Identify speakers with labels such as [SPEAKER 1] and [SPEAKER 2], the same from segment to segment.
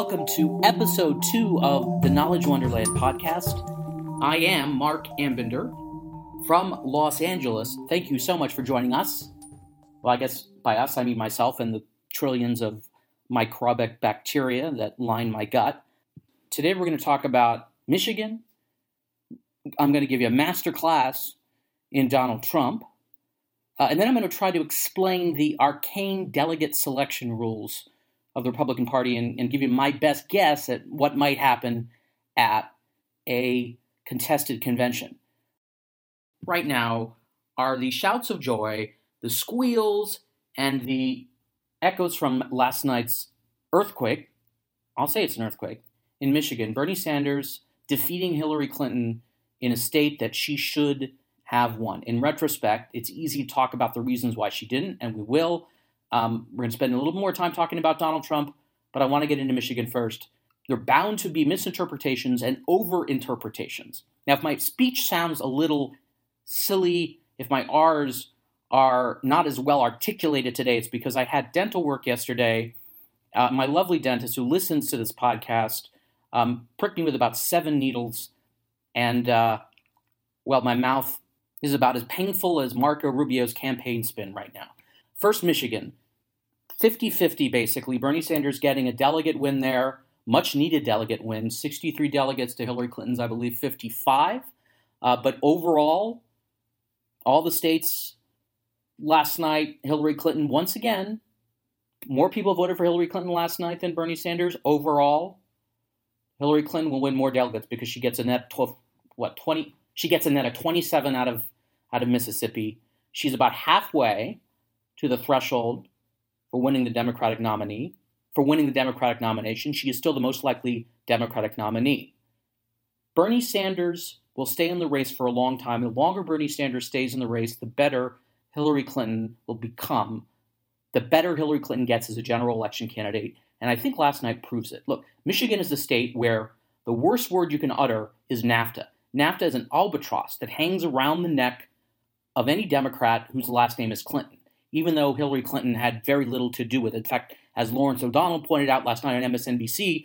[SPEAKER 1] Welcome to episode two of the Knowledge Wonderland podcast. I am Marc Ambinder from Los Angeles. Thank you so much for joining us. Well, I guess by us, I mean myself and the trillions of microbic bacteria that line my gut. Today, we're going to talk about Michigan. I'm going to give you a master class in Donald Trump. Uh, and then I'm going to try to explain the arcane delegate selection rules of the Republican Party and, and give you my best guess at what might happen at a contested convention. Right now are the shouts of joy, the squeals, and the echoes from last night's earthquake. I'll say it's an earthquake in Michigan. Bernie Sanders defeating Hillary Clinton in a state that she should have won. In retrospect, it's easy to talk about the reasons why she didn't, and we will. Um, we're going to spend a little more time talking about Donald Trump, but I want to get into Michigan first. There are bound to be misinterpretations and overinterpretations. Now, if my speech sounds a little silly, if my R's are not as well articulated today, it's because I had dental work yesterday. Uh, my lovely dentist who listens to this podcast um, pricked me with about seven needles, and uh, well, my mouth is about as painful as Marco Rubio's campaign spin right now. First, Michigan. 50 50, basically. Bernie Sanders getting a delegate win there, much needed delegate win. 63 delegates to Hillary Clinton's, I believe, 55. Uh, but overall, all the states last night, Hillary Clinton, once again, more people voted for Hillary Clinton last night than Bernie Sanders. Overall, Hillary Clinton will win more delegates because she gets a net 12, what, 20? She gets a net of 27 out of, out of Mississippi. She's about halfway to the threshold for winning the Democratic nominee. For winning the Democratic nomination, she is still the most likely Democratic nominee. Bernie Sanders will stay in the race for a long time. The longer Bernie Sanders stays in the race, the better Hillary Clinton will become. The better Hillary Clinton gets as a general election candidate. And I think last night proves it. Look, Michigan is a state where the worst word you can utter is NAFTA. NAFTA is an albatross that hangs around the neck of any Democrat whose last name is Clinton even though Hillary Clinton had very little to do with it. In fact, as Lawrence O'Donnell pointed out last night on MSNBC,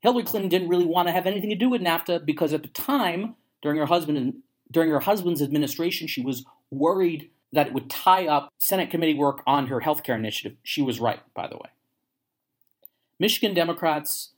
[SPEAKER 1] Hillary Clinton didn't really want to have anything to do with NAFTA because at the time, during her husband during her husband's administration, she was worried that it would tie up Senate committee work on her health care initiative. She was right, by the way. Michigan Democrats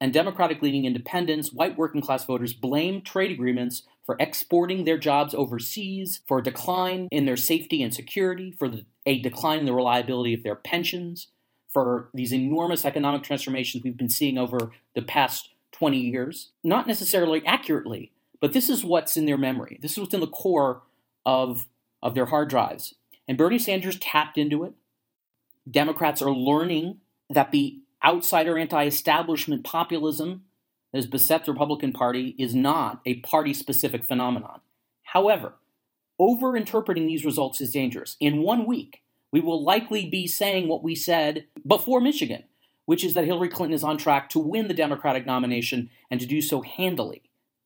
[SPEAKER 1] and Democratic leaning independents, white working class voters blame trade agreements for exporting their jobs overseas, for a decline in their safety and security, for the, a decline in the reliability of their pensions, for these enormous economic transformations we've been seeing over the past 20 years. Not necessarily accurately, but this is what's in their memory. This is what's in the core of, of their hard drives. And Bernie Sanders tapped into it. Democrats are learning that the outsider anti establishment populism that has beset the Republican Party is not a party specific phenomenon. However, overinterpreting these results is dangerous. In one week, we will likely be saying what we said before Michigan, which is that Hillary Clinton is on track to win the Democratic nomination and to do so handily.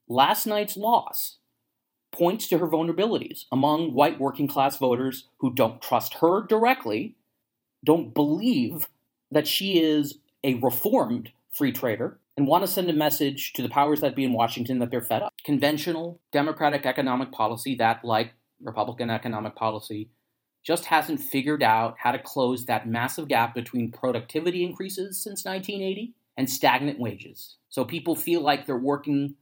[SPEAKER 1] Last night's loss points to her vulnerabilities among white working class voters who don't trust her directly, don't believe that she is a reformed free trader, and want to send a message to the powers that be in Washington that they're fed up. Conventional Democratic economic policy that, like Republican economic policy, just hasn't figured out how to close that massive gap between productivity increases since 1980 and stagnant wages. So people feel like they're working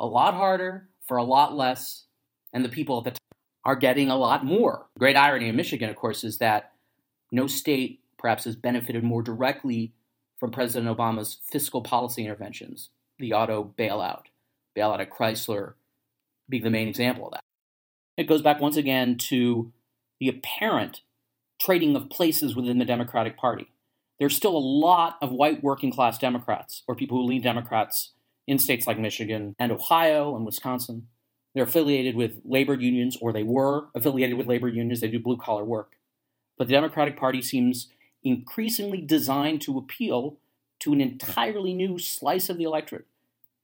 [SPEAKER 1] a lot harder for a lot less, and the people at the top are getting a lot more. Great irony in Michigan, of course, is that no state perhaps has benefited more directly from President Obama's fiscal policy interventions, the auto bailout, bailout at Chrysler being the main example of that. It goes back once again to the apparent trading of places within the Democratic Party. There's still a lot of white working class Democrats or people who lean Democrats in states like Michigan and Ohio and Wisconsin. They're affiliated with labor unions, or they were affiliated with labor unions. They do blue collar work. But the Democratic Party seems increasingly designed to appeal to an entirely new slice of the electorate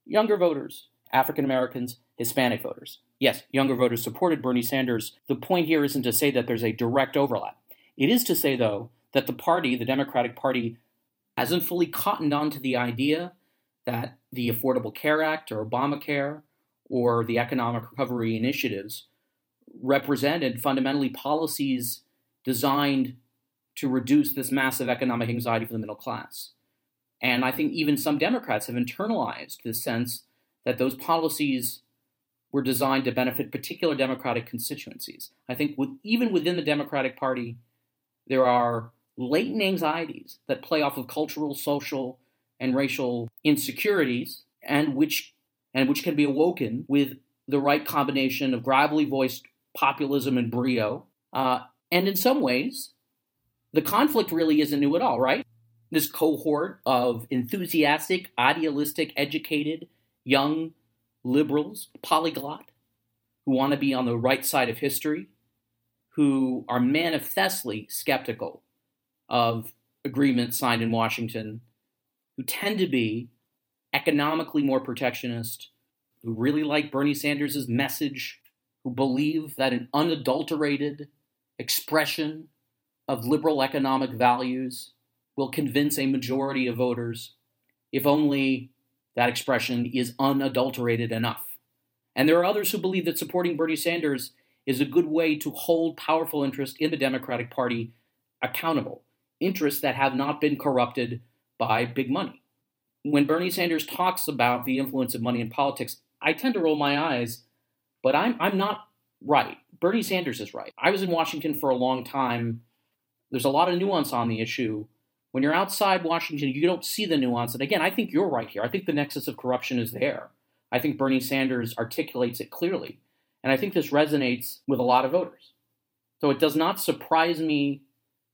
[SPEAKER 1] younger voters, African Americans, Hispanic voters. Yes, younger voters supported Bernie Sanders. The point here isn't to say that there's a direct overlap. It is to say, though, that the party, the Democratic Party, hasn't fully cottoned on to the idea that the Affordable Care Act or Obamacare or the economic recovery initiatives represented fundamentally policies designed to reduce this massive economic anxiety for the middle class. And I think even some Democrats have internalized this sense that those policies were designed to benefit particular Democratic constituencies. I think with, even within the Democratic Party, there are latent anxieties that play off of cultural, social, and racial insecurities, and which and which can be awoken with the right combination of gravelly voiced populism and brio. Uh, and in some ways, the conflict really isn't new at all, right? This cohort of enthusiastic, idealistic, educated, young liberals, polyglot, who want to be on the right side of history, who are manifestly skeptical of agreements signed in Washington, who tend to be economically more protectionist, who really like Bernie Sanders' message, who believe that an unadulterated expression of liberal economic values will convince a majority of voters if only that expression is unadulterated enough. And there are others who believe that supporting Bernie Sanders is a good way to hold powerful interests in the Democratic Party accountable, interests that have not been corrupted by big money. When Bernie Sanders talks about the influence of money in politics, I tend to roll my eyes, but I'm, I'm not right. Bernie Sanders is right. I was in Washington for a long time. There's a lot of nuance on the issue. When you're outside Washington, you don't see the nuance. And again, I think you're right here. I think the nexus of corruption is there. I think Bernie Sanders articulates it clearly. And I think this resonates with a lot of voters. So it does not surprise me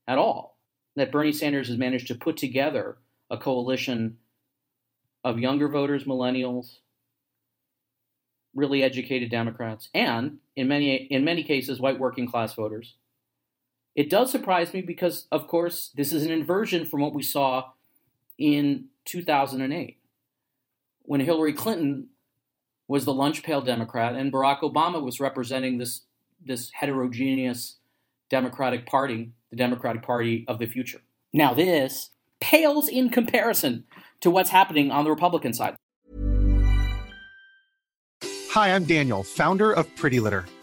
[SPEAKER 1] at all that Bernie Sanders has managed to put together a coalition of younger voters, millennials, really educated Democrats, and in many in many cases white working class voters it does surprise me because, of course, this is an inversion from what we saw in 2008 when Hillary Clinton was the lunch pail Democrat and Barack Obama was representing this, this heterogeneous Democratic Party, the Democratic Party of the future. Now, this pales in comparison to what's happening on the Republican side.
[SPEAKER 2] Hi, I'm Daniel, founder of Pretty Litter.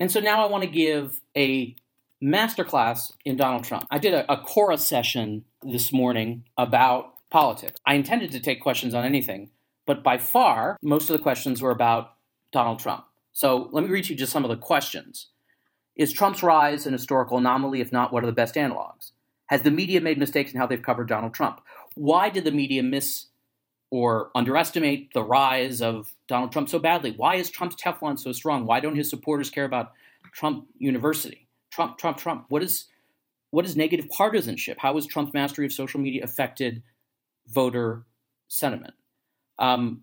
[SPEAKER 1] And so now I want to give a masterclass in Donald Trump. I did a, a Quora session this morning about politics. I intended to take questions on anything, but by far, most of the questions were about Donald Trump. So let me read you just some of the questions. Is Trump's rise an historical anomaly? If not, what are the best analogs? Has the media made mistakes in how they've covered Donald Trump? why did the media miss or underestimate the rise of Donald Trump so badly? Why is Trump's Teflon so strong? Why don't his supporters care about Trump University? Trump, Trump, Trump. What is what is negative partisanship? How has Trump's mastery of social media affected voter sentiment? Um,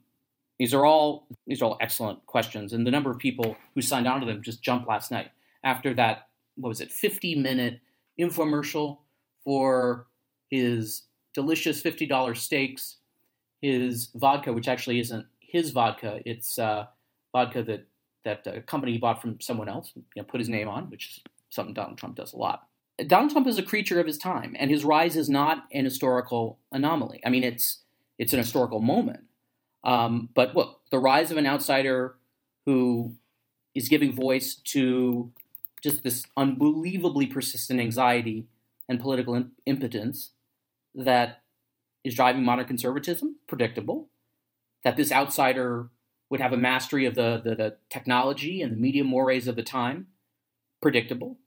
[SPEAKER 1] these are all these are all excellent questions, and the number of people who signed on to them just jumped last night after that. What was it? Fifty minute infomercial for his delicious fifty dollars steaks, his vodka, which actually isn't his vodka. It's uh, vodka that that a company bought from someone else. You know, put his name on, which is something Donald Trump does a lot. Donald Trump is a creature of his time, and his rise is not an historical anomaly. I mean, it's it's an historical moment. Um, but look, the rise of an outsider who is giving voice to just this unbelievably persistent anxiety and political imp- impotence that is driving modern conservatism, predictable. That this outsider would have a mastery of the, the, the technology and the media mores of the time, predictable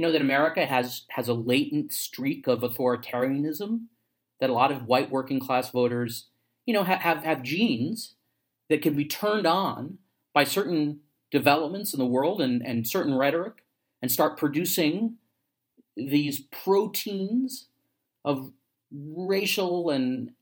[SPEAKER 1] you know that America has has a latent streak of authoritarianism that a lot of white working class voters, you know, have have, have genes that can be turned on by certain developments in the world and, and certain rhetoric and start producing these proteins of racial and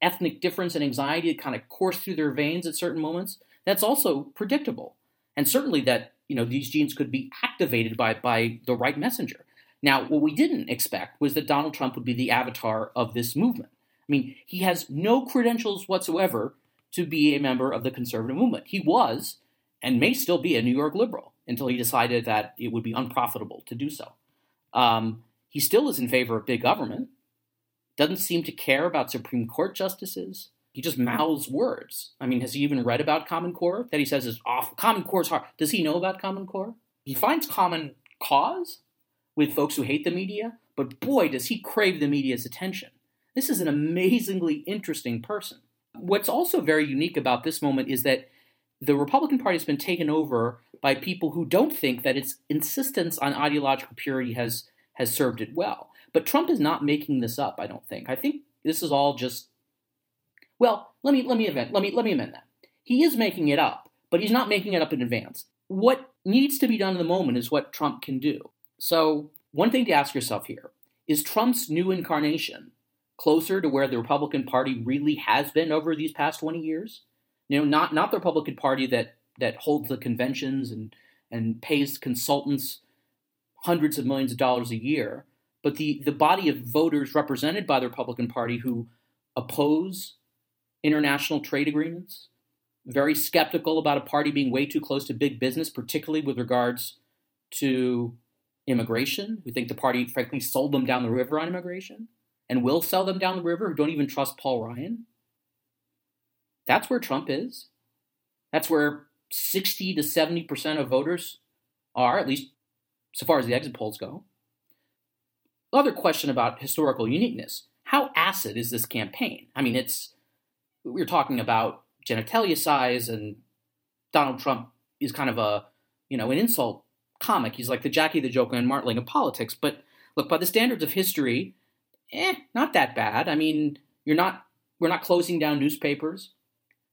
[SPEAKER 1] ethnic difference and anxiety kind of course through their veins at certain moments, that's also predictable. And certainly that you know these genes could be activated by by the right messenger. Now, what we didn't expect was that Donald Trump would be the avatar of this movement. I mean, he has no credentials whatsoever to be a member of the conservative movement. He was and may still be a New York liberal until he decided that it would be unprofitable to do so. Um, he still is in favor of big government, doesn't seem to care about Supreme Court justices, he just mouths words. I mean, has he even read about Common Core that he says is awful? Common Core is hard. Does he know about Common Core? He finds common cause with folks who hate the media, but boy, does he crave the media's attention. This is an amazingly interesting person. What's also very unique about this moment is that the Republican Party has been taken over by people who don't think that its insistence on ideological purity has has served it well. But Trump is not making this up, I don't think. I think this is all just well, let me let me amend let me let me amend that. He is making it up, but he's not making it up in advance. What needs to be done in the moment is what Trump can do. So, one thing to ask yourself here is Trump's new incarnation closer to where the Republican Party really has been over these past 20 years? You know, not not the Republican Party that that holds the conventions and and pays consultants hundreds of millions of dollars a year, but the the body of voters represented by the Republican Party who oppose international trade agreements, very skeptical about a party being way too close to big business, particularly with regards to immigration, who think the party, frankly, sold them down the river on immigration and will sell them down the river, who don't even trust Paul Ryan. That's where Trump is. That's where 60 to 70% of voters are, at least so far as the exit polls go. Other question about historical uniqueness. How acid is this campaign? I mean, it's we're talking about genitalia size, and Donald Trump is kind of a, you know, an insult comic. He's like the Jackie the Joke Man Martling of politics. But look, by the standards of history, eh, not that bad. I mean, you're not, we're not closing down newspapers.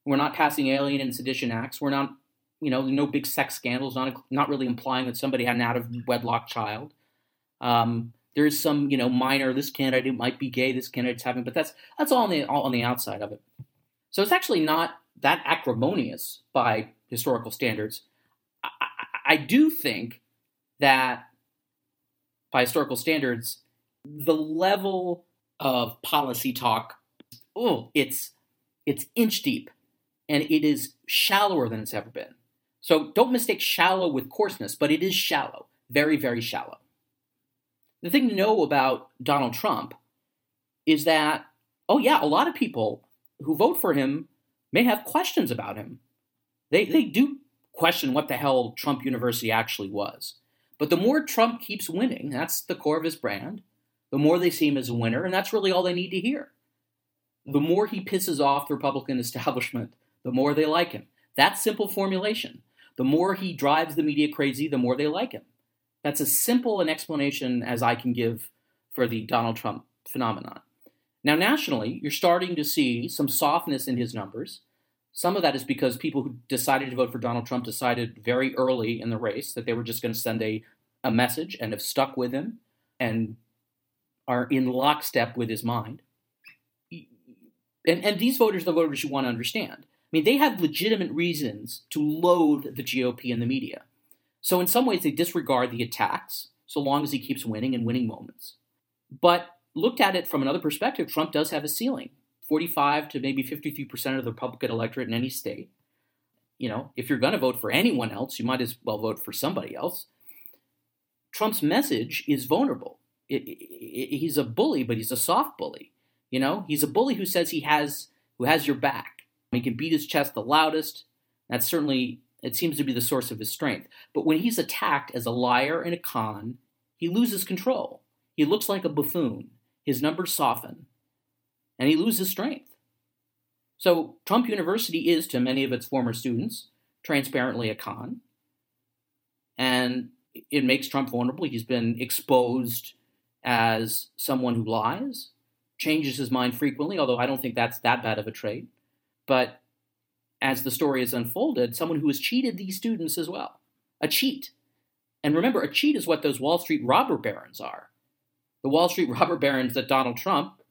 [SPEAKER 1] We're not passing alien and sedition acts. We're not, you know, no big sex scandals. Not not really implying that somebody had an out of wedlock child. Um, there is some, you know, minor. This candidate might be gay. This candidate's having, but that's that's all on the all on the outside of it. So it's actually not that acrimonious by historical standards. I, I, I do think that by historical standards, the level of policy talk, oh, it's it's inch deep, and it is shallower than it's ever been. So don't mistake shallow with coarseness, but it is shallow, very, very shallow. The thing to know about Donald Trump is that, oh yeah, a lot of people who vote for him may have questions about him. They, they do question what the hell Trump University actually was. But the more Trump keeps winning, that's the core of his brand, the more they see him as a winner, and that's really all they need to hear. The more he pisses off the Republican establishment, the more they like him. That simple formulation. The more he drives the media crazy, the more they like him. That's as simple an explanation as I can give for the Donald Trump phenomenon. Now, nationally, you're starting to see some softness in his numbers. Some of that is because people who decided to vote for Donald Trump decided very early in the race that they were just going to send a, a message and have stuck with him and are in lockstep with his mind. And, and these voters are the voters you want to understand. I mean, they have legitimate reasons to loathe the GOP and the media. So, in some ways, they disregard the attacks so long as he keeps winning and winning moments. But looked at it from another perspective, Trump does have a ceiling 45 to maybe 53% of the Republican electorate in any state. You know, if you're going to vote for anyone else, you might as well vote for somebody else. Trump's message is vulnerable. It, it, he's a bully, but he's a soft bully. You know, he's a bully who says he has who has your back. He can beat his chest the loudest. That's certainly it seems to be the source of his strength. But when he's attacked as a liar and a con, he loses control. He looks like a buffoon. His numbers soften, and he loses strength. So, Trump University is, to many of its former students, transparently a con. And it makes Trump vulnerable. He's been exposed as someone who lies, changes his mind frequently, although I don't think that's that bad of a trait. But as the story is unfolded, someone who has cheated these students as well. A cheat. And remember, a cheat is what those Wall Street robber barons are. The Wall Street robber barons that Donald Trump,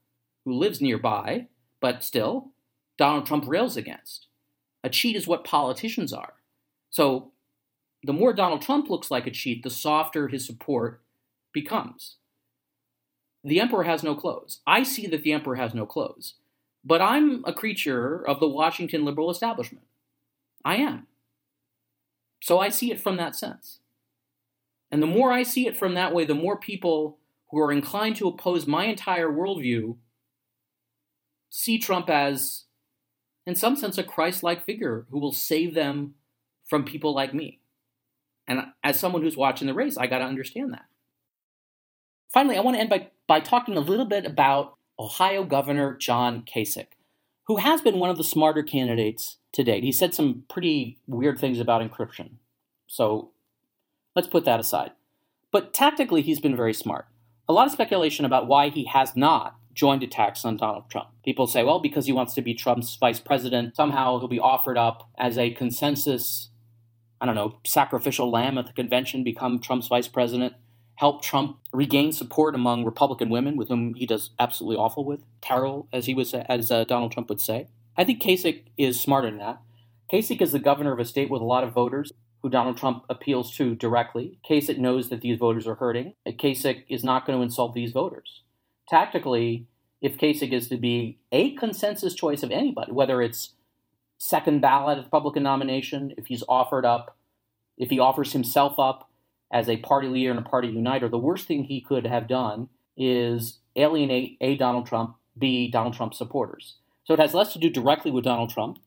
[SPEAKER 1] who lives nearby, but still, Donald Trump rails against. A cheat is what politicians are. So the more Donald Trump looks like a cheat, the softer his support becomes. The emperor has no clothes. I see that the emperor has no clothes. But I'm a creature of the Washington liberal establishment. I am. So I see it from that sense. And the more I see it from that way, the more people who are inclined to oppose my entire worldview see Trump as, in some sense, a Christ like figure who will save them from people like me. And as someone who's watching the race, I got to understand that. Finally, I want to end by, by talking a little bit about Ohio Governor John Kasich, who has been one of the smarter candidates to date. He said some pretty weird things about encryption. So let's put that aside. But tactically, he's been very smart. A lot of speculation about why he has not joined attacks on Donald Trump. People say, well, because he wants to be Trump's vice president, somehow he'll be offered up as a consensus, I don't know, sacrificial lamb at the convention, become Trump's vice president help Trump regain support among Republican women, with whom he does absolutely awful with, Carol, as he was, as uh, Donald Trump would say. I think Kasich is smarter than that. Kasich is the governor of a state with a lot of voters who Donald Trump appeals to directly. Kasich knows that these voters are hurting. Kasich is not going to insult these voters. Tactically, if Kasich is to be a consensus choice of anybody, whether it's second ballot of Republican nomination, if he's offered up, if he offers himself up as a party leader and a party uniter, the worst thing he could have done is alienate A, Donald Trump, B, Donald Trump supporters. So it has less to do directly with Donald Trump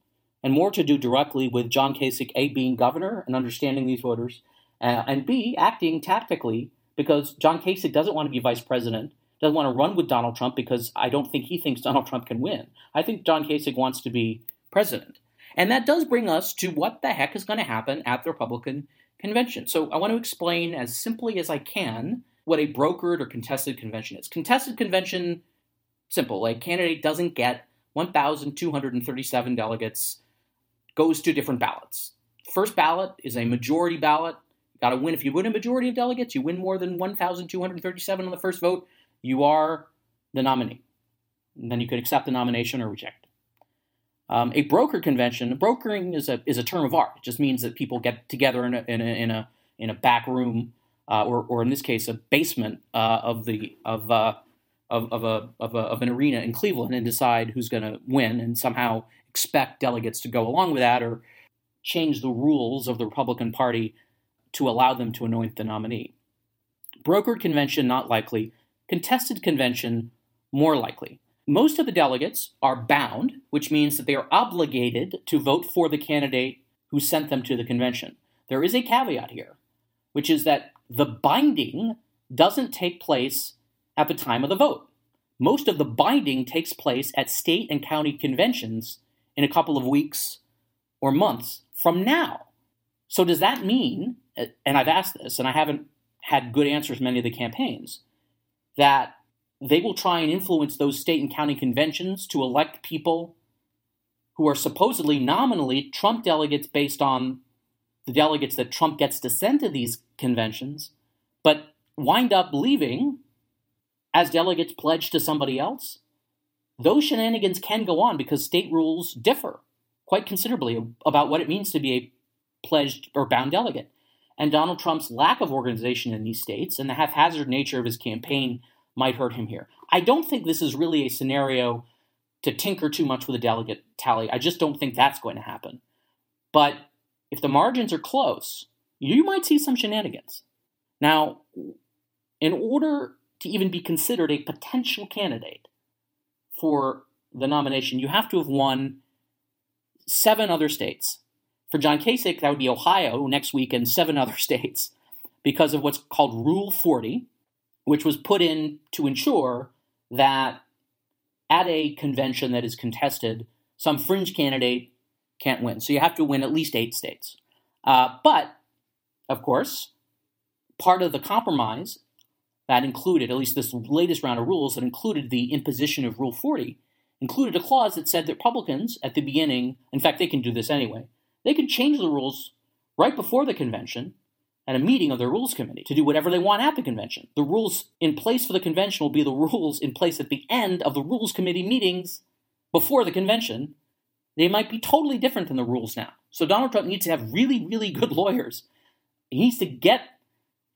[SPEAKER 1] and more to do directly with John Kasich, A, being governor and understanding these voters, uh, and B, acting tactically because John Kasich doesn't want to be vice president, doesn't want to run with Donald Trump because I don't think he thinks Donald Trump can win. I think John Kasich wants to be president. And that does bring us to what the heck is going to happen at the Republican convention. So I want to explain as simply as I can what a brokered or contested convention is. Contested convention, simple. A candidate doesn't get 1,237 delegates, goes to different ballots. First ballot is a majority ballot. You got to win. If you win a majority of delegates, you win more than 1,237 on the first vote, you are the nominee. And then you could accept the nomination or reject um, a broker convention, brokering is a, is a term of art. It just means that people get together in a, in a, in a, in a back room, uh, or, or in this case, a basement uh, of, the, of, uh, of, of, a, of, a, of an arena in Cleveland and decide who's going to win and somehow expect delegates to go along with that or change the rules of the Republican Party to allow them to anoint the nominee. Brokered convention, not likely. Contested convention, more likely. Most of the delegates are bound, which means that they are obligated to vote for the candidate who sent them to the convention. There is a caveat here, which is that the binding doesn't take place at the time of the vote. Most of the binding takes place at state and county conventions in a couple of weeks or months from now. So, does that mean, and I've asked this and I haven't had good answers many of the campaigns, that they will try and influence those state and county conventions to elect people who are supposedly nominally Trump delegates based on the delegates that Trump gets to send to these conventions, but wind up leaving as delegates pledged to somebody else. Those shenanigans can go on because state rules differ quite considerably about what it means to be a pledged or bound delegate. And Donald Trump's lack of organization in these states and the haphazard nature of his campaign might hurt him here. I don't think this is really a scenario to tinker too much with a delegate tally. I just don't think that's going to happen. But if the margins are close, you might see some shenanigans. Now, in order to even be considered a potential candidate for the nomination, you have to have won seven other states. For John Kasich, that would be Ohio next week and seven other states because of what's called Rule 40, which was put in to ensure that at a convention that is contested, some fringe candidate can't win. So you have to win at least eight states. Uh, but, of course, part of the compromise that included, at least this latest round of rules that included the imposition of Rule 40, included a clause that said that Republicans at the beginning, in fact, they can do this anyway, they can change the rules right before the convention at a meeting of their rules committee to do whatever they want at the convention. The rules in place for the convention will be the rules in place at the end of the rules committee meetings before the convention. They might be totally different than the rules now. So Donald Trump needs to have really, really good lawyers. He needs to get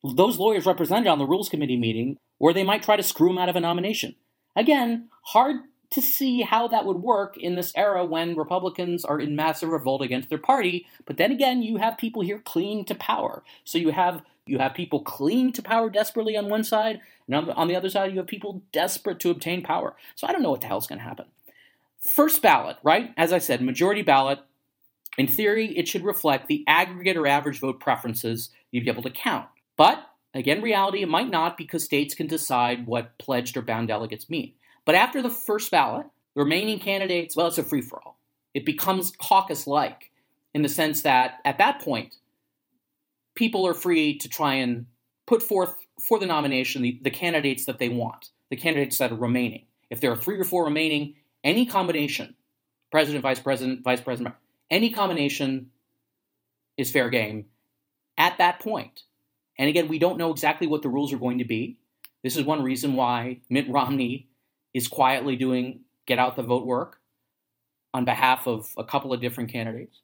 [SPEAKER 1] those lawyers represented on the rules committee meeting, or they might try to screw him out of a nomination. Again, hard to see how that would work in this era when Republicans are in massive revolt against their party. But then again, you have people here clinging to power. So you have you have people clinging to power desperately on one side, and on the other side, you have people desperate to obtain power. So I don't know what the hell's going to happen. First ballot, right? As I said, majority ballot. In theory, it should reflect the aggregate or average vote preferences you'd be able to count. But again, reality, it might not because states can decide what pledged or bound delegates mean. But after the first ballot, the remaining candidates, well, it's a free for all. It becomes caucus like in the sense that at that point, people are free to try and put forth for the nomination the, the candidates that they want, the candidates that are remaining. If there are three or four remaining, any combination, president, vice president, vice president, any combination is fair game at that point. And again, we don't know exactly what the rules are going to be. This is one reason why Mitt Romney is quietly doing get out the vote work on behalf of a couple of different candidates.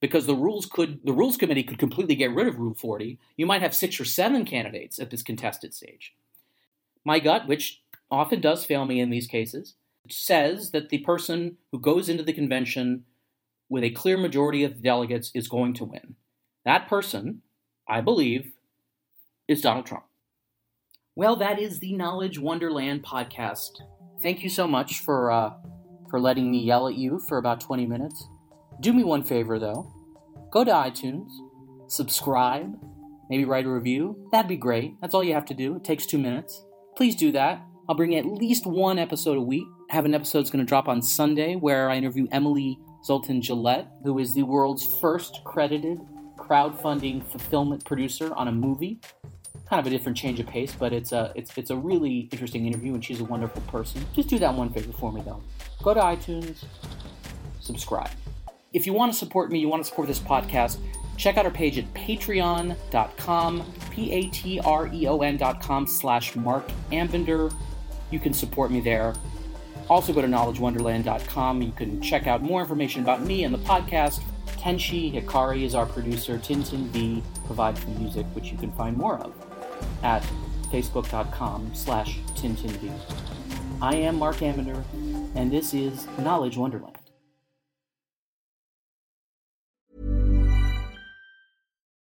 [SPEAKER 1] Because the rules could the rules committee could completely get rid of rule 40 you might have six or seven candidates at this contested stage. My gut which often does fail me in these cases says that the person who goes into the convention with a clear majority of the delegates is going to win. That person i believe is donald trump well, that is the Knowledge Wonderland podcast. Thank you so much for uh, for letting me yell at you for about 20 minutes. Do me one favor though. Go to iTunes, subscribe, maybe write a review. That'd be great. That's all you have to do. It takes 2 minutes. Please do that. I'll bring at least one episode a week. I have an episode that's going to drop on Sunday where I interview Emily Zoltan Gillette, who is the world's first credited crowdfunding fulfillment producer on a movie kind of a different change of pace, but it's a it's it's a really interesting interview, and she's a wonderful person. Just do that one favor for me, though. Go to iTunes, subscribe. If you want to support me, you want to support this podcast, check out our page at patreon.com, p-a-t-r-e-o-n.com slash Marc Ambinder. You can support me there. Also go to knowledgewonderland.com. You can check out more information about me and the podcast. Tenshi Hikari is our producer. Tintin B provides the music, which you can find more of at facebook.com slash tintinb. I am Marc Ambinder, and this is Knowledge Wonderland.